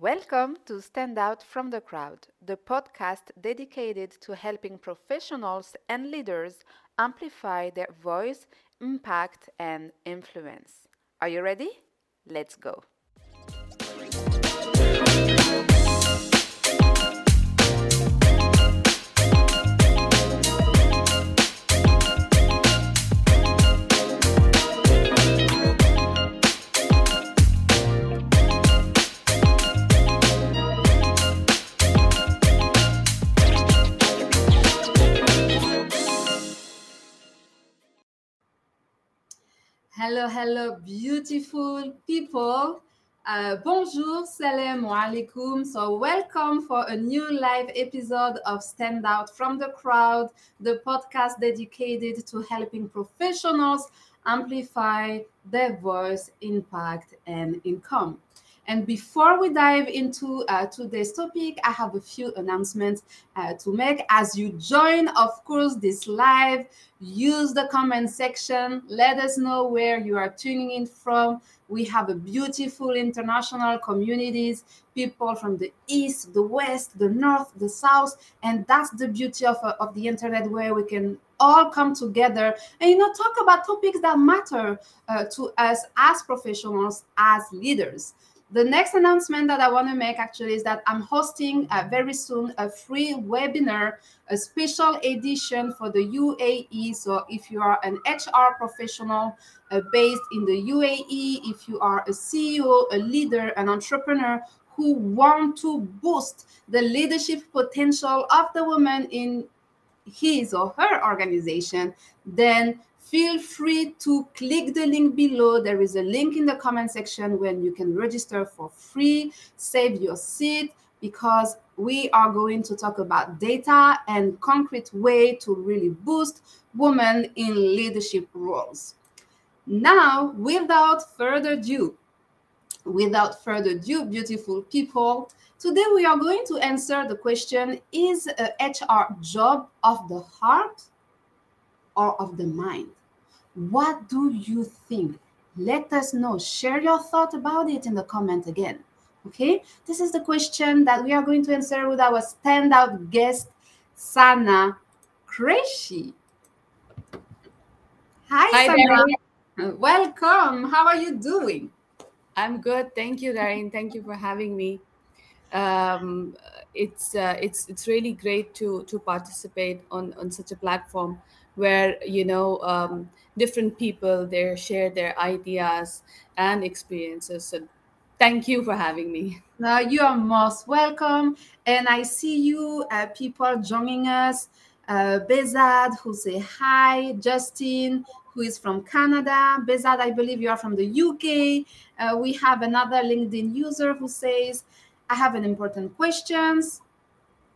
Welcome to Stand Out from the Crowd, the podcast dedicated to helping professionals and leaders amplify their voice, impact, and influence. Are you ready? Let's go. Hello, hello, beautiful people. Uh, bonjour, salam alaikum. So, welcome for a new live episode of Stand Out from the Crowd, the podcast dedicated to helping professionals amplify their voice, impact, and income. And before we dive into uh, today's topic, I have a few announcements uh, to make. As you join, of course, this live, use the comment section. Let us know where you are tuning in from. We have a beautiful international communities, people from the east, the west, the north, the south, and that's the beauty of, uh, of the internet, where we can all come together and you know talk about topics that matter uh, to us as professionals, as leaders the next announcement that I want to make actually is that I'm hosting uh, very soon a free webinar, a special edition for the UAE. So if you are an HR professional uh, based in the UAE, if you are a CEO, a leader, an entrepreneur who want to boost the leadership potential of the woman in his or her organization, then feel free to click the link below. There is a link in the comment section when you can register for free, save your seat because we are going to talk about data and concrete way to really boost women in leadership roles. Now, without further ado, without further ado, beautiful people, today we are going to answer the question Is a HR job of the heart or of the mind? What do you think? Let us know. Share your thought about it in the comment again. Okay, this is the question that we are going to answer with our standout guest, Sana Qureshi. Hi, Hi Sana. There. Welcome. How are you doing? I'm good. Thank you, Darine. Thank you for having me. Um, it's uh, it's it's really great to to participate on on such a platform where you know um, different people there share their ideas and experiences. So thank you for having me. Now you are most welcome. And i see you uh, people joining us. Uh, bezad who say hi. Justin who is from canada. Bezad i believe you are from the uk uh, we have another linkedin user who says i have an important questions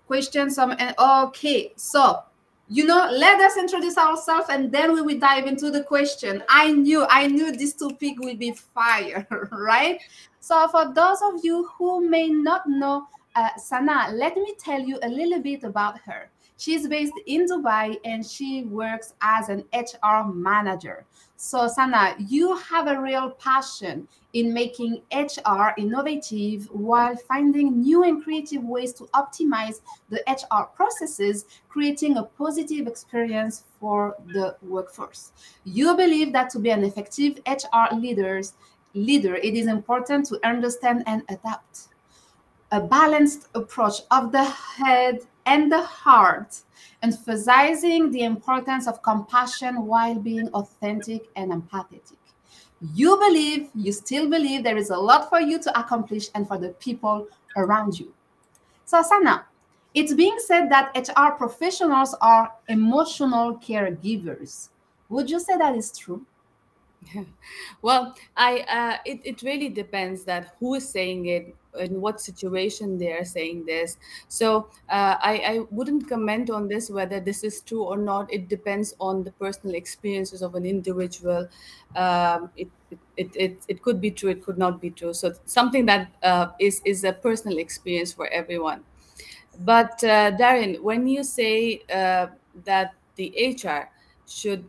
question some and okay so you know let us introduce ourselves and then we will dive into the question. I knew i knew this topic will be fire right? So for those of you who may not know uh, sana let me tell you a little bit about her she's based in dubai and she works as an hr manager so sana you have a real passion in making HR innovative while finding new and creative ways to optimize the HR processes, creating a positive experience for the workforce. You believe that to be an effective HR leaders, leader, it is important to understand and adapt. A balanced approach of the head and the heart, emphasizing the importance of compassion while being authentic and empathetic you believe, you still believe there is a lot for you to accomplish and for the people around you. So, Sana, it's being said that HR professionals are emotional caregivers. Would you say that is true? well, I uh, it, it really depends that who is saying it, in what situation they are saying this. So uh, I, I wouldn't comment on this whether this is true or not. It depends on the personal experiences of an individual. Um, it, it, it, it could be true, it could not be true. So something that uh, is is a personal experience for everyone. But uh, Darine, when you say uh, that the HR should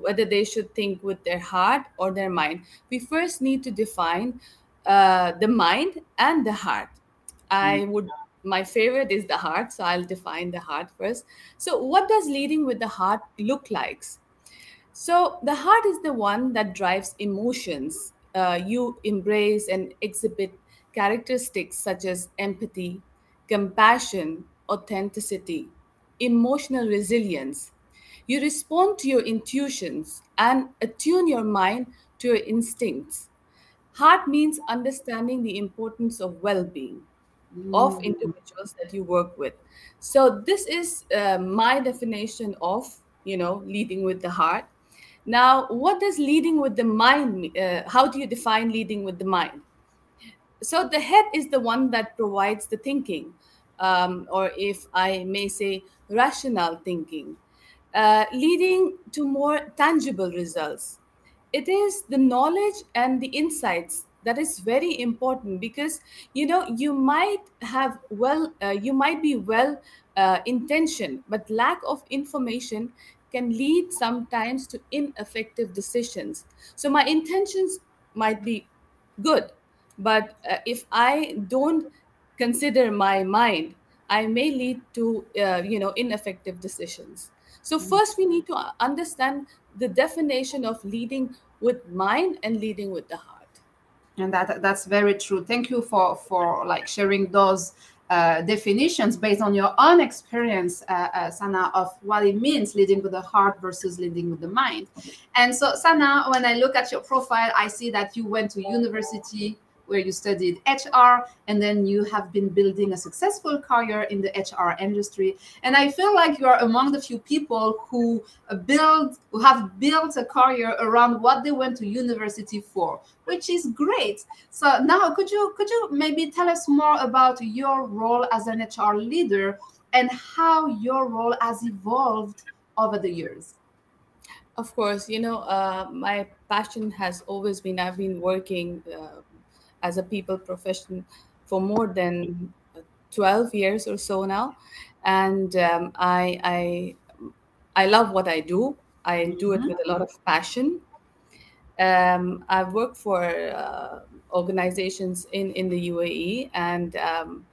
whether they should think with their heart or their mind, we first need to define uh, the mind and the heart I mm. would my favorite is the heart, so I'll define the heart first. So, what does leading with the heart look like? So, the heart is the one that drives emotions. Uh, you embrace and exhibit characteristics such as empathy, compassion, authenticity, emotional resilience. You respond to your intuitions and attune your mind to your instincts. Heart means understanding the importance of well being of mm. individuals that you work with. So, this is uh, my definition of you know leading with the heart. Now, what does leading with the mind? Uh, how do you define leading with the mind? So, the head is the one that provides the thinking, um, or if I may say, rational thinking, uh, leading to more tangible results. It is the knowledge and the insights that is very important because you know you might have well uh, you might be well uh, intentioned but lack of information can lead sometimes to ineffective decisions so my intentions might be good but uh, if i don't consider my mind i may lead to uh, you know ineffective decisions so mm. first we need to understand the definition of leading with mind and leading with the heart and that that's very true thank you for for like sharing those uh, definitions based on your own experience, uh, uh, Sana, of what it means leading with the heart versus leading with the mind. And so, Sana, when I look at your profile, I see that you went to university where you studied HR and then you have been building a successful career in the HR industry. And I feel like you are among the few people who build who have built a career around what they went to university for, which is great. So now could you could you maybe tell us more about your role as an HR leader and how your role has evolved over the years? Of course, you know, uh, my passion has always been I've been working uh, as a people profession for more than 12 years or so now. And um, I, I i love what i do. I do it with a lot of passion. Um, i've worked for uh, organizations in in the uae and um,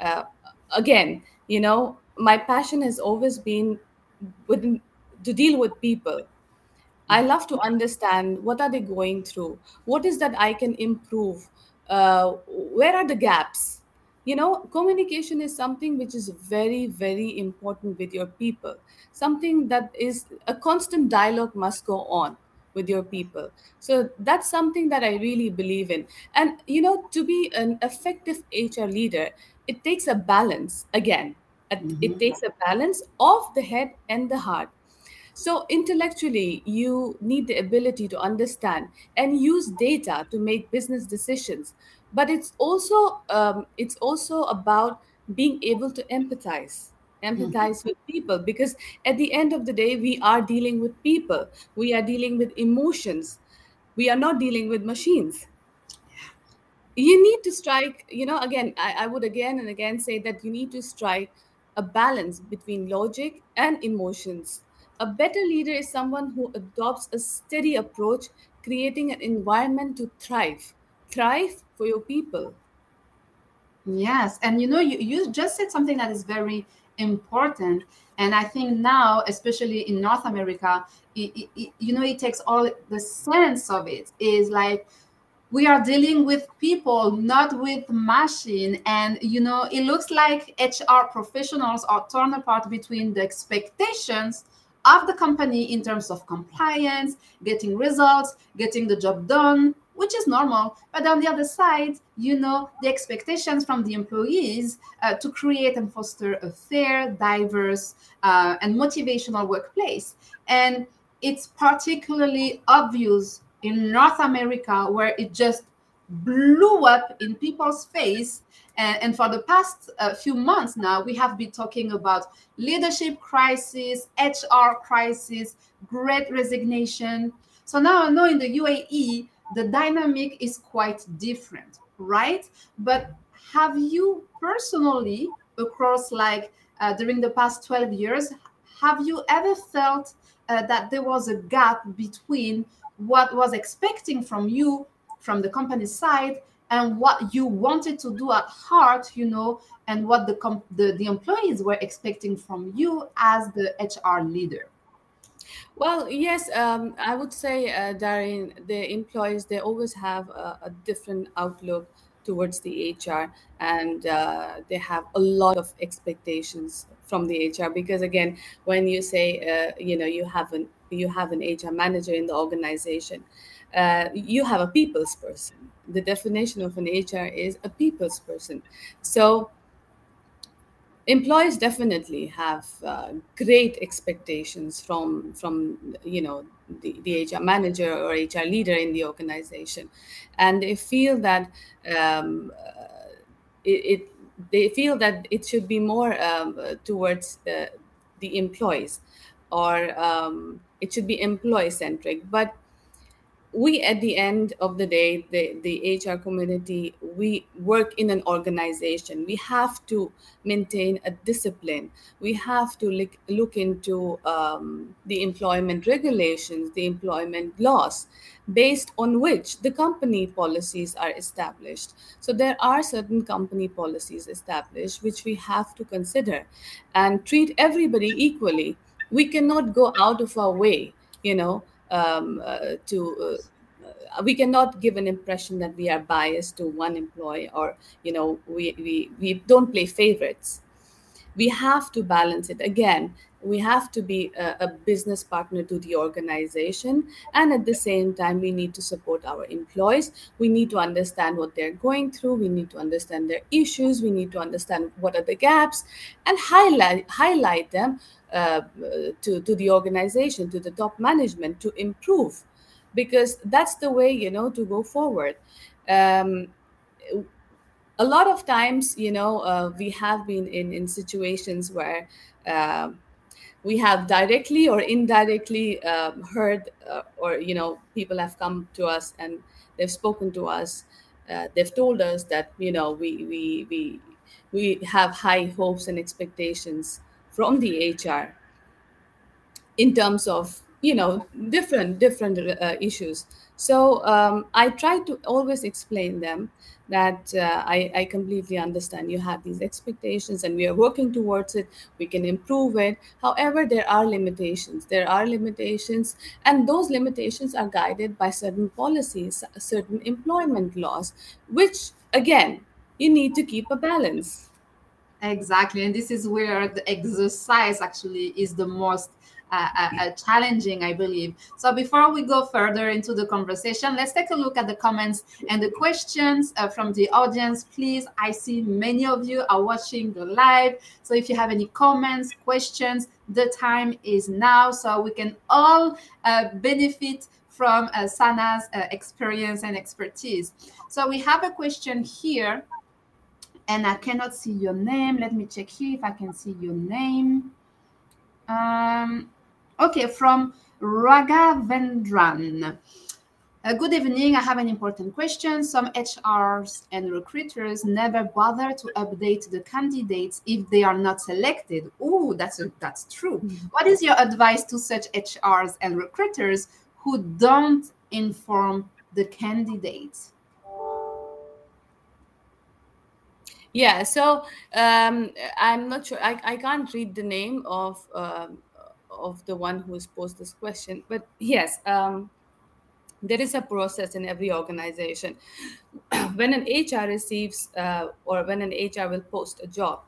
uh, again you know my passion has always been with, to deal with people. I love to understand what are they going through? What is that i can improve uh, where are the gaps? You know communication is something which is very very important with your people. Something that is a constant dialogue must go on with your people. So that's something that i really believe in. And you know to be an effective hr leader it takes a balance again. Mm-hmm. it takes a balance of the head and the heart so, intellectually, you need the ability to understand and use data to make business decisions. But it's also um, it's also about being able to empathize empathize mm-hmm. with people. Because at the end of the day we are dealing with people. We are dealing with emotions. We are not dealing with machines. You need to strike you know again I, I, would again and again say that you need to strike a balance between logic and emotions a better leader is someone who adopts a steady approach, creating an environment to thrive. Thrive for your people. Yes. And you know, you, you just said something that is very important. And I think now, especially in North America, it, it, you know, it takes all the sense of it is like, we are dealing with people not with machine and you know it looks like hr professionals are torn apart between the expectations of the company in terms of compliance, getting results, getting the job done, which is normal. But on the other side, you know, the expectations from the employees uh, to create and foster a fair, diverse, uh, and motivational workplace. And it's particularly obvious in North America where it just blew up in people's face and, and for the past uh, few months now, we have been talking about leadership crisis, HR crisis, great resignation. So now I know in the UAE, the dynamic is quite different, right? But have you personally, across like uh, during the past 12 years, have you ever felt uh, that there was a gap between what was expecting from you from the company side and what you wanted to do at heart you know and what the the, the employees were expecting from you as the hr leader well, yes, um, I would say, uh, Darine, the employees, they always have a, a different outlook towards the HR and uh, they have a lot of expectations from the HR because again, when you say, uh, you know, you have an, you have an HR manager in the organization, uh, you have a people's person. The definition of an HR is a people's person. So employees definitely have uh, great expectations from from you know the, the hr manager or hr leader in the organization and they feel that um, uh, it, it, they feel that it should be more um, towards uh, the employees or um, it should be employee centric but we at the end of the day the, the hr community we work in an organization. We have to maintain a discipline. We have to look, look into um, the employment regulations the employment laws based on which the company policies are established. So there are certain company policies established which we have to consider and treat everybody equally. We cannot go out of our way you know um, uh, to uh, we cannot give an impression that we are biased to one employee or you know we, we we don't play favorites. We have to balance it. Again we have to be a, a, business partner to the organization. And at the same time we need to support our employees. We need to understand what they're going through. We need to understand their issues. We need to understand what are the gaps and highlight highlight them uh, to, to the organization to the top management to improve because that's the way you know to go forward. Um, a lot of times you know uh, we have been in in situations where uh, we have directly or indirectly um, heard uh, or you know people have come to us and they've spoken to us uh, they've told us that you know we we we we have high hopes and expectations from the hr in terms of you know different different uh, issues. So um, i try to always explain them that uh, I, I completely understand you have these expectations and we are working towards it. We can improve it. However there are limitations. There are limitations and those limitations are guided by certain policies certain employment laws which again you need to keep a balance exactly and this is where the exercise actually is the most uh, uh, uh, challenging, I believe. So before we go further into the conversation, let's take a look at the comments and the questions uh, from the audience. Please, I see many of you are watching the live. So if you have any comments, questions, the time is now so we can all uh, benefit from uh, Sana's experience and expertise. So we have a question here and I cannot see your name. Let me check here if I can see your name. Um, Okay, from Raghavendran. Uh, good evening. I have an important question. Some HRs and recruiters never bother to update the candidates if they are not selected. Oh, that's a, that's true. Mm-hmm. What is your advice to such HRs and recruiters who don't inform the candidates? Yeah, so um, I'm not sure. I, I can't read the name of um, of the one who has posed this question. But yes, um, there is a process in every organization. when an HR receives uh, or when an HR will post a job,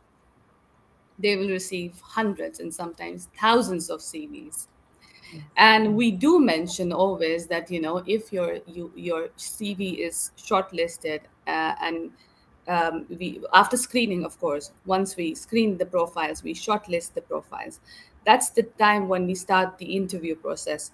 they will receive hundreds and sometimes thousands of CVs. And we do mention always that you know if your you, your CV is shortlisted uh, and um, we after screening, of course, once we screen the profiles, we shortlist the profiles that's the time when we start the interview process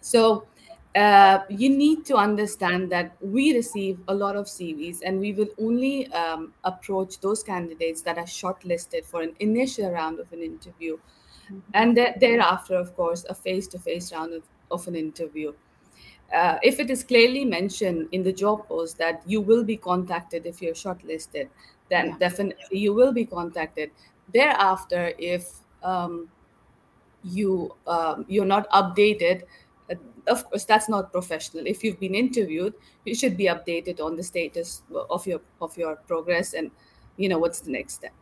so uh, you need to understand that we receive a lot of CVs and we will only um, approach those candidates that are shortlisted for an initial round of an interview. Mm-hmm. And th- thereafter, of course, a face to face round of, of an interview. Uh, if it is clearly mentioned in the job post that you will be contacted if you're shortlisted, then yeah. definitely you will be contacted. Thereafter, if um, you um, you're not updated uh, of course that's not professional if you've been interviewed you should be updated on the status of your of your progress and you know what's the next step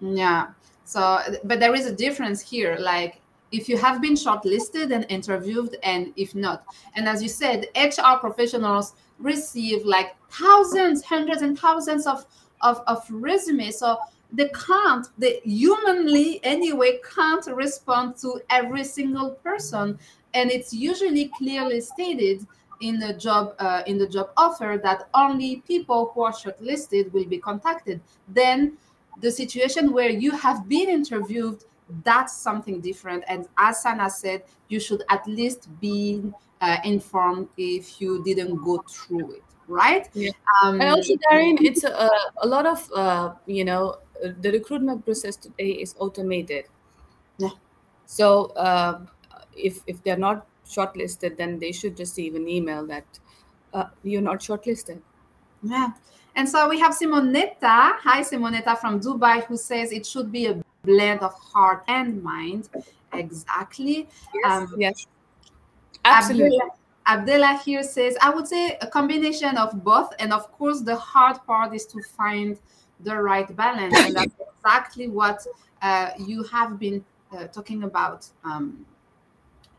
yeah so but there is a difference here like if you have been shortlisted and interviewed and if not. And as you said hr professionals receive like thousands hundreds and thousands of of, of resumes. So they can't they humanly anyway can't respond to every single person. And it's usually clearly stated in the job uh, in the job offer that only people who are shortlisted will be contacted. Then the situation where you have been interviewed that's something different. And as sana said you should at least be uh, informed if you didn't go through it right? Yeah. um, and also Darine it's a, a lot of uh, you know the recruitment process today is automated. Yeah. So uh, if if they're not shortlisted then they should receive an email that uh, you're not shortlisted. Yeah. And so we have Simonetta. Hi, Simonetta from Dubai, who says it should be a blend of heart and mind. Exactly. Yes. Um, yes. Absolutely. Abdullah, here says, I would say a combination of both. And of course, the hard part is to find the right balance. And that's exactly what uh, you have been uh, talking about, um,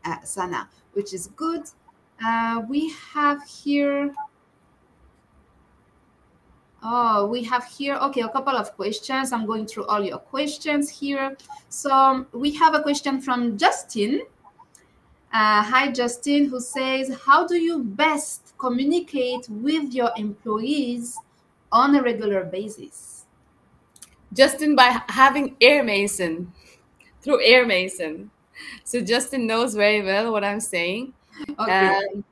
uh, Sana, which is good. Uh, we have here Oh, we have here, okay, a couple of questions. I'm going through all your questions here. So we have a question from Justin. Uh, hi, Justin, who says, How do you best communicate with your employees on a regular basis? Justin, by having AirMason, through AirMason. So Justin knows very well what I'm saying. Okay. Um,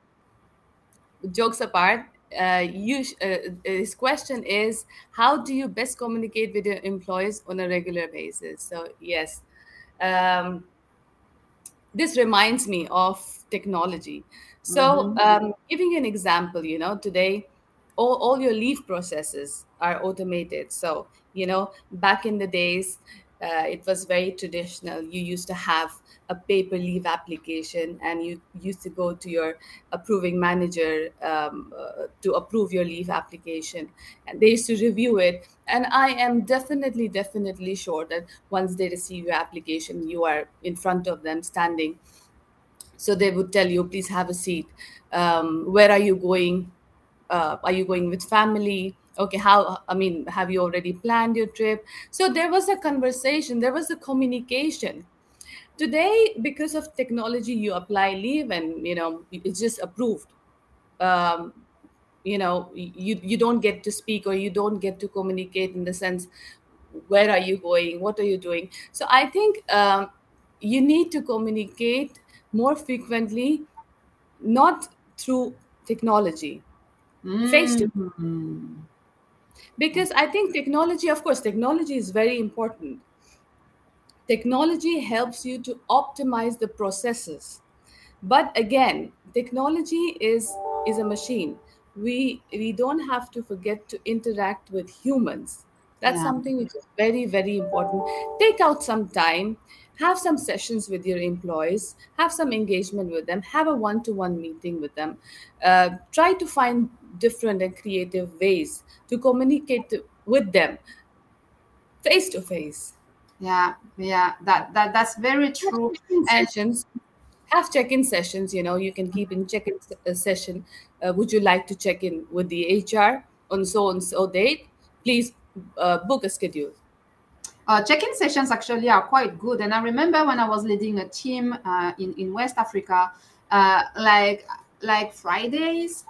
jokes apart, uh, you, uh, his question is how do you best communicate with your employees on a regular basis? So yes um, this reminds me of technology. So mm-hmm. um, giving an example you know today all, all your leave processes are automated. So you know back in the days uh, it was very traditional. You used to have a paper leave application and you used to go to your approving manager um, uh, to approve your leave application. And they used to review it. And i am definitely definitely sure that once they receive your application you are in front of them standing. So they would tell you please have a seat. Um, where are you going? Uh, are you going with family okay how i mean have you already planned your trip? So there was a conversation there was a communication. Today because of technology you apply leave and you know it's just approved. Um, you know you you don't get to speak or you don't get to communicate in the sense where are you going? What are you doing? So i think um, you need to communicate more frequently not through technology. Face to mm-hmm. Because i think technology of course technology is very important. Technology helps you to optimize the processes. But again technology is is a machine. We we don't have to forget to interact with humans. That's Yeah. something which is very very important. Take out some time have some sessions with your employees have some engagement with them have a one-to-one meeting with them. Uh, try to find different and creative ways to communicate with them face to face Yeah, yeah, that that that's very true. check-in And sessions have check-in sessions you know you can keep in check-in uh, session uh, would you like to check in with the hr on so and so date please uh, book a schedule uh, check-in sessions actually are quite good. And I remember when I was leading a team uh, in in West Africa, uh, like like Fridays.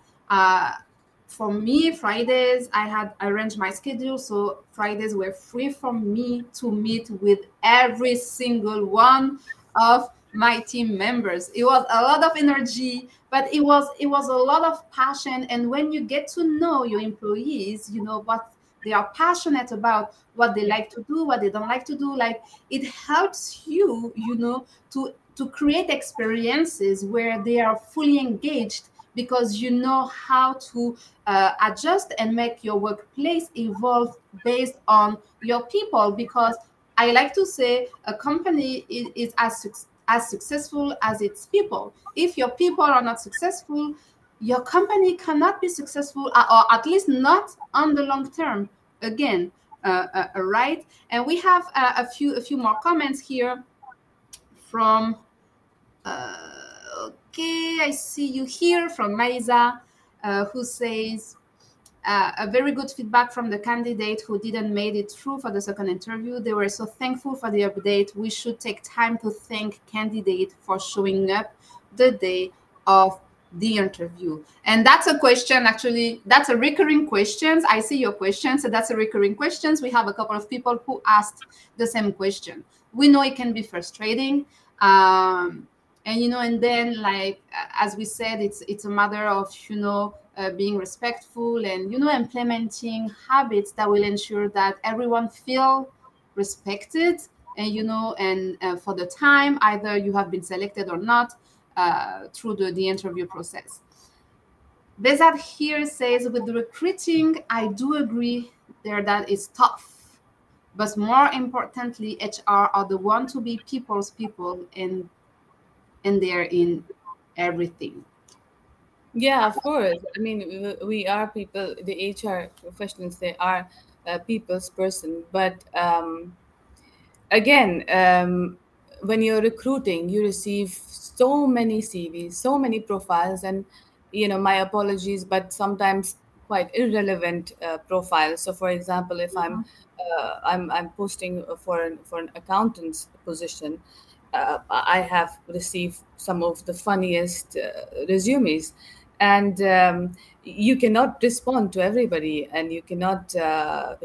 For me, Fridays I had arranged my schedule so Fridays were free for me to meet with every single one of my team members. It was a lot of energy, but it was it was a lot of passion. And when you get to know your employees, you know what they are passionate about what they like to do what they don't like to do like it helps you you know to to create experiences where they are fully engaged because you know how to uh, adjust and make your workplace evolve based on your people because i like to say a company is, is as as successful as its people. If your people are not successful, your company cannot be successful, or at least not on the long term. Again, uh, uh, uh right? And we have uh, a few a few more comments here from. Uh, okay, I see you here from Maisa, uh, who says. Uh, a very good feedback from the candidate who didn't made it through for the second interview. They were so thankful for the update. We should take time to thank candidate for showing up the day of the interview. And that's a question actually, that's a recurring questions. I see your question. So that's a recurring questions. We have a couple of people who asked the same question. We know it can be frustrating. Um, and you know, and then like as we said, it's it's a matter of you know uh, being respectful and you know implementing habits that will ensure that everyone feel respected and you know and uh, for the time either you have been selected or not uh, through the, the interview process. Bezat here says with the recruiting i do agree there that is tough but more importantly hr are the one to be people's people and and they're in everything yeah, of course. I mean, we are people, the HR professionals, they are a people's person. But um, again, um, when you're recruiting, you receive so many CVs, so many profiles, and you know, my apologies, but sometimes quite irrelevant uh, profiles. So, for example, if I'm mm-hmm. uh, I'm I'm posting for an for an accountant's position, uh, I have received some of the funniest uh, resumes. And um, you cannot respond to everybody and you cannot uh,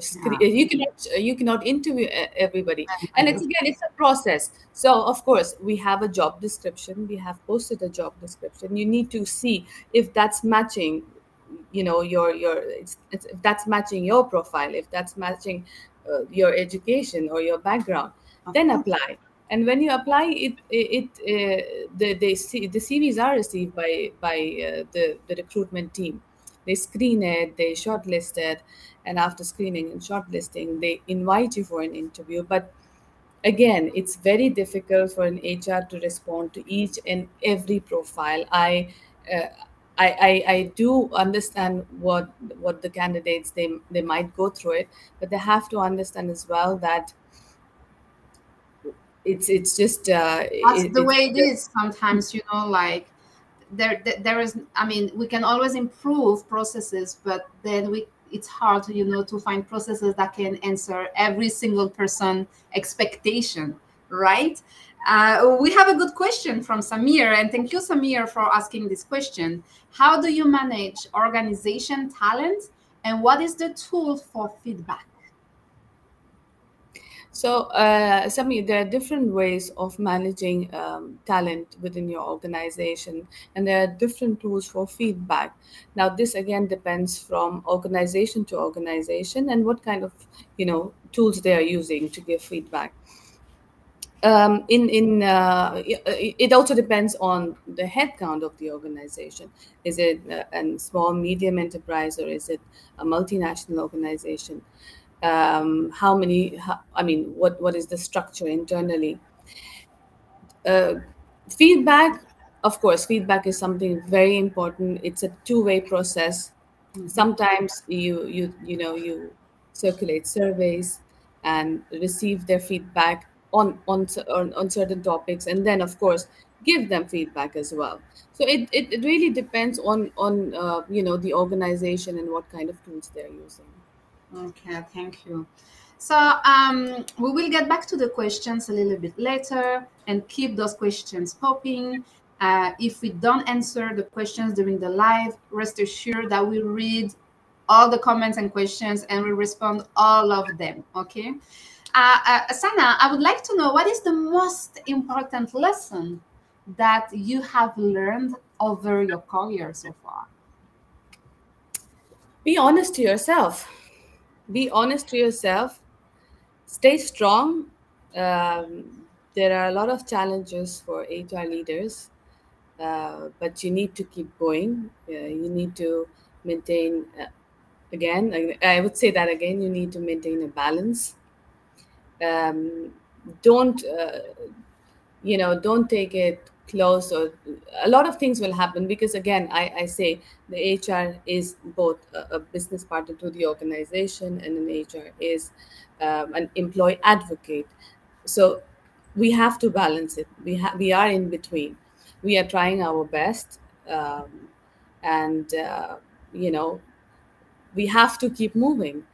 yeah. you cannot you cannot interview everybody. And it's again it's a process. So of course we have a job description. We have posted a job description. You need to see if that's matching you know your your it's, it's, if that's matching your profile if that's matching uh, your education or your background then apply and when you apply it it, uh, the, the the cvs are received by by uh, the, the recruitment team. They screen it they shortlist it and after screening and shortlisting they invite you for an interview. But again it's very difficult for an hr to respond to each and every profile. I uh, I, I, I do understand what what the candidates they they might go through it, but they have to understand as well that it's it's just uh, that's it, the way it is sometimes you know like there there is i mean we can always improve processes but then we it's hard you know to find processes that can answer every single person expectation right? Uh, we have a good question from samir and thank you samir for asking this question. How do you manage organization talent and what is the tool for feedback so, uh, Sami, there are different ways of managing um, talent within your organization, and there are different tools for feedback. Now, this again depends from organization to organization and what kind of you know tools they are using to give feedback. Um, in in uh, it also depends on the headcount of the organization. Is it a small medium enterprise or is it a multinational organization? Um, how many how, i mean what what is the structure internally? Uh, feedback of course feedback is something very important. It's a two-way process. Mm-hmm. sometimes you you you know you circulate surveys and receive their feedback on on on, on certain topics and then of course give them feedback as well. So it, it, it really depends on on uh, you know the organization and what kind of tools they're using Okay, thank you. So um, we will get back to the questions a little bit later and keep those questions popping. Uh, if we don't answer the questions during the live, rest assured that we read all the comments and questions and we respond all of them. Okay. Uh, uh, Sana, I would like to know what is the most important lesson that you have learned over your career so far? Be honest to yourself be honest to yourself. Stay strong. Um, there are a lot of challenges for hr leaders uh, but you need to keep going. Uh, you need to maintain uh, again I, I, would say that again you need to maintain a balance. Um, don't uh, you know don't take it close or a lot of things will happen because again i, I say the hr is both a, a business partner to the organization and an hr is um, an employee advocate. So we have to balance it. We have we are in between. We are trying our best um, and uh, you know we have to keep moving.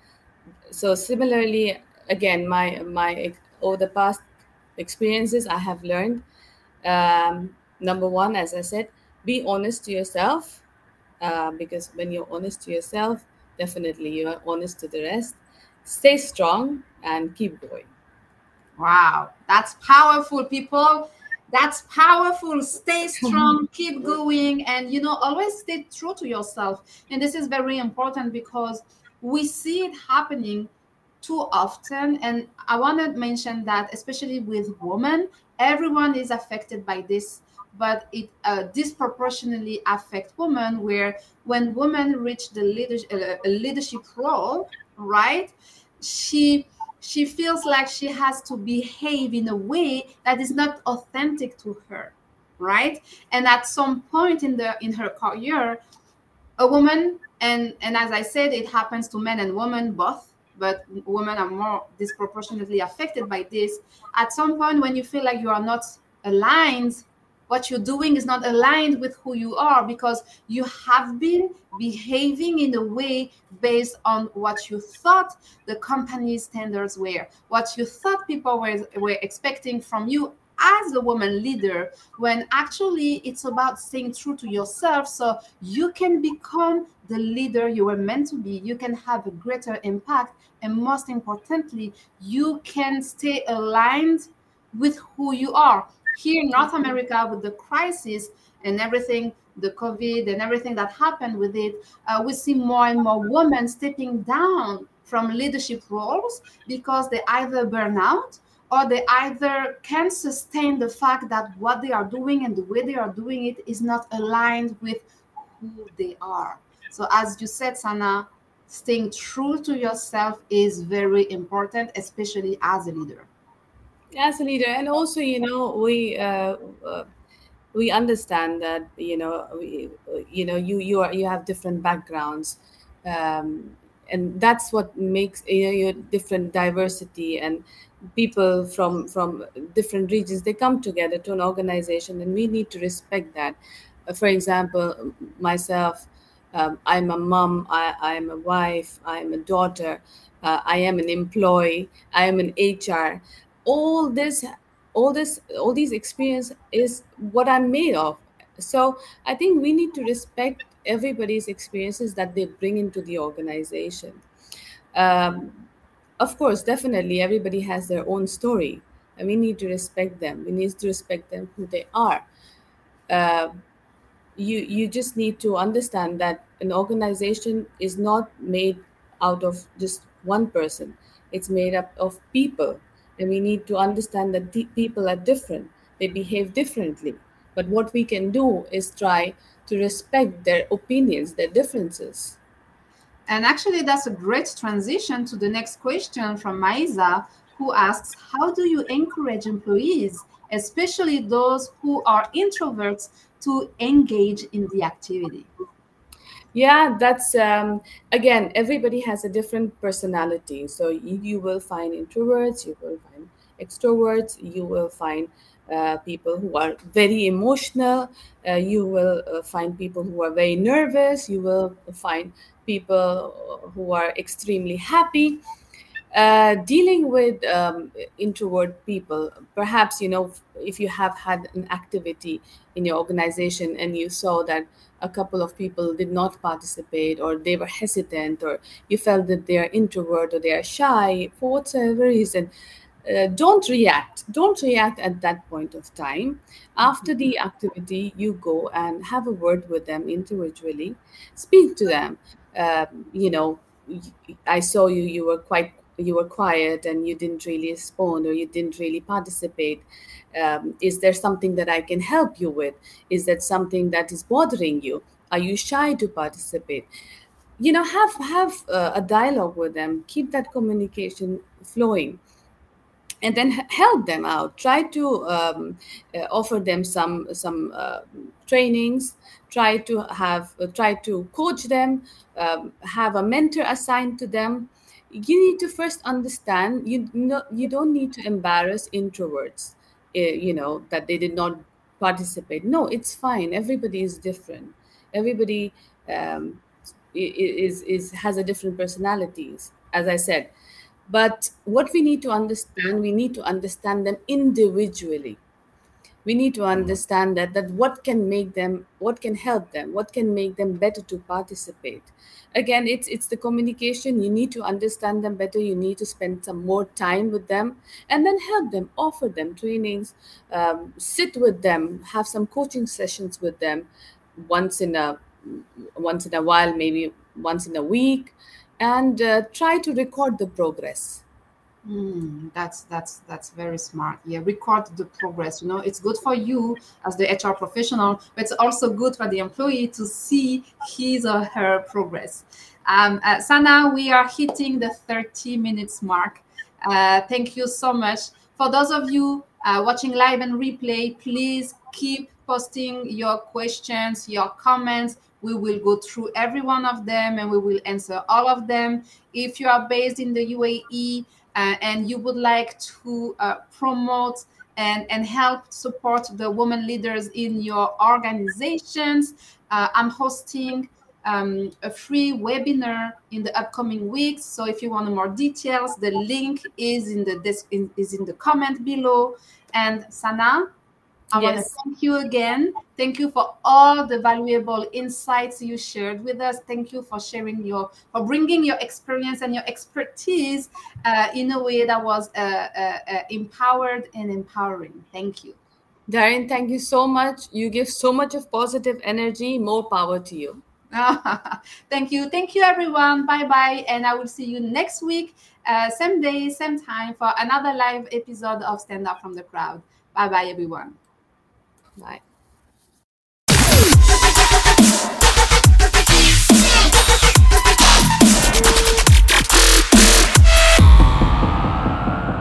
So similarly again my my over the past experiences i have learned um, number one as i said be honest to yourself uh, because when you're honest to yourself definitely you are honest to the rest stay strong and keep going Wow, that's powerful, people. That's powerful. Stay strong, keep going, and you know, always stay true to yourself. And this is very important because we see it happening too often. And I want to mention that, especially with women, everyone is affected by this, but it uh, disproportionately affects women. Where when women reach the leadership, uh, leadership role, right, she she feels like she has to behave in a way that is not authentic to her right and at some point in the in her career a woman and and as i said it happens to men and women both but women are more disproportionately affected by this. At some point when you feel like you are not aligned what you're doing is not aligned with who you are because you have been behaving in a way based on what you thought the company's standards were, what you thought people were, were expecting from you as a woman leader, when actually it's about staying true to yourself. So you can become the leader you were meant to be, you can have a greater impact, and most importantly, you can stay aligned with who you are. Here in North America with the crisis and everything, the COVID and everything that happened with it, uh, we see more and more women stepping down from leadership roles because they either burn out or they either can't sustain the fact that what they are doing and the way they are doing it is not aligned with who they are. So, as you said, Sana, staying true to yourself is very important, especially as a leader as a leader and also you know we uh, uh, we understand that you know we, you know you you are you have different backgrounds um, and that's what makes you know your different diversity and people from from different regions they come together to an organization and we need to respect that. Uh, for example myself um, i'm a mom I, i'm a wife i'm a daughter uh, i am an employee i am an hr all this all this all these experience is what i'm made of. So i think we need to respect everybody's experiences that they bring into the organization. Um, of course definitely everybody has their own story and we need to respect them. We need to respect them who they are. Uh, you you just need to understand that an organization is not made out of just one person. It's made up of people and we need to understand that people are different. They behave differently but what we can do is try to respect their opinions their differences. And actually that's a great transition to the next question from Maiza who asks how do you encourage employees especially those who are introverts to engage in the activity? Yeah that's um, again everybody has a different personality. So you, you will find introverts you will find extroverts you will find uh, people who are very emotional uh, you will uh, find people who are very nervous you will find people who are extremely happy. Uh, dealing with um, introvert people perhaps you know if you have had an activity in your organization and you saw that a couple of people did not participate or they were hesitant or you felt that they are introvert or they are shy for whatsoever reason uh, don't react don't react at that point of time. After the mm-hmm. activity you go and have a word with them individually. Speak to them. Uh, you know i saw you you were quite you were quiet and you didn't really respond or you didn't really participate. Um, is there something that i can help you with? Is that something that is bothering you? Are you shy to participate? You know have have uh, a dialogue with them. Keep that communication flowing and then help them out. Try to um, uh, offer them some some uh, trainings. Try to have uh, try to coach them um, have a mentor assigned to them. You need to first understand you know you don't need to embarrass introverts uh, you know that they did not participate. No it's fine. Everybody is different. Everybody um, is is has a different personalities. As i said but what we need to understand, we need to understand them individually. We need to understand that that what can make them, what can help them, what can make them better to participate. Again, it's it's the communication. You need to understand them better. You need to spend some more time with them, and then help them, offer them trainings, um, sit with them, have some coaching sessions with them, once in a once in a while, maybe once in a week, and uh, try to record the progress Mm, that's that's that's very smart. Yeah, record the progress. You know, it's good for you as the HR professional, but it's also good for the employee to see his or her progress. Um, uh, Sana, we are hitting the 30 minutes mark. Uh, thank you so much. For those of you uh, watching live and replay, please keep posting your questions, your comments we will go through every one of them and we will answer all of them. If you are based in the UAE uh, and you would like to uh, promote and, and help support the women leaders in your organizations, uh, I'm hosting um, a free webinar in the upcoming weeks. So if you want more details, the link is in the is in the comment below. And Sana, I yes. want to thank you again. Thank you for all the valuable insights you shared with us. Thank you for sharing your, for bringing your experience and your expertise uh, in a way that was uh, uh, uh empowered and empowering. Thank you. Darine, thank you so much. You give so much of positive energy. More power to you. thank you. Thank you, everyone. Bye bye. And I will see you next week, uh, same day, same time, for another live episode of Stand Out from the Crowd. Bye bye, everyone. Bye.